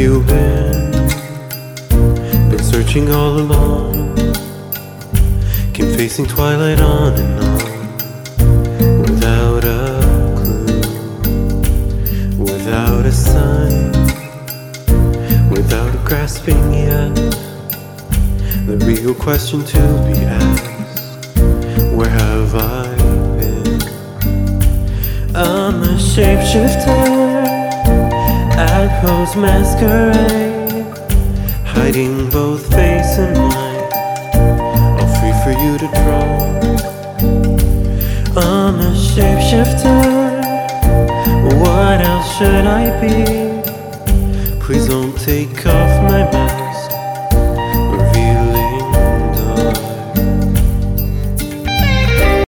you been? Been searching all along. Came facing twilight on and on. Without a clue. Without a sign. Without a grasping yet. The real question to be asked. Where have I been? I'm a shapeshifter at masquerade, hiding both face and mind, all free for you to draw. I'm a shapeshifter. What else should I be? Please don't take off my mask.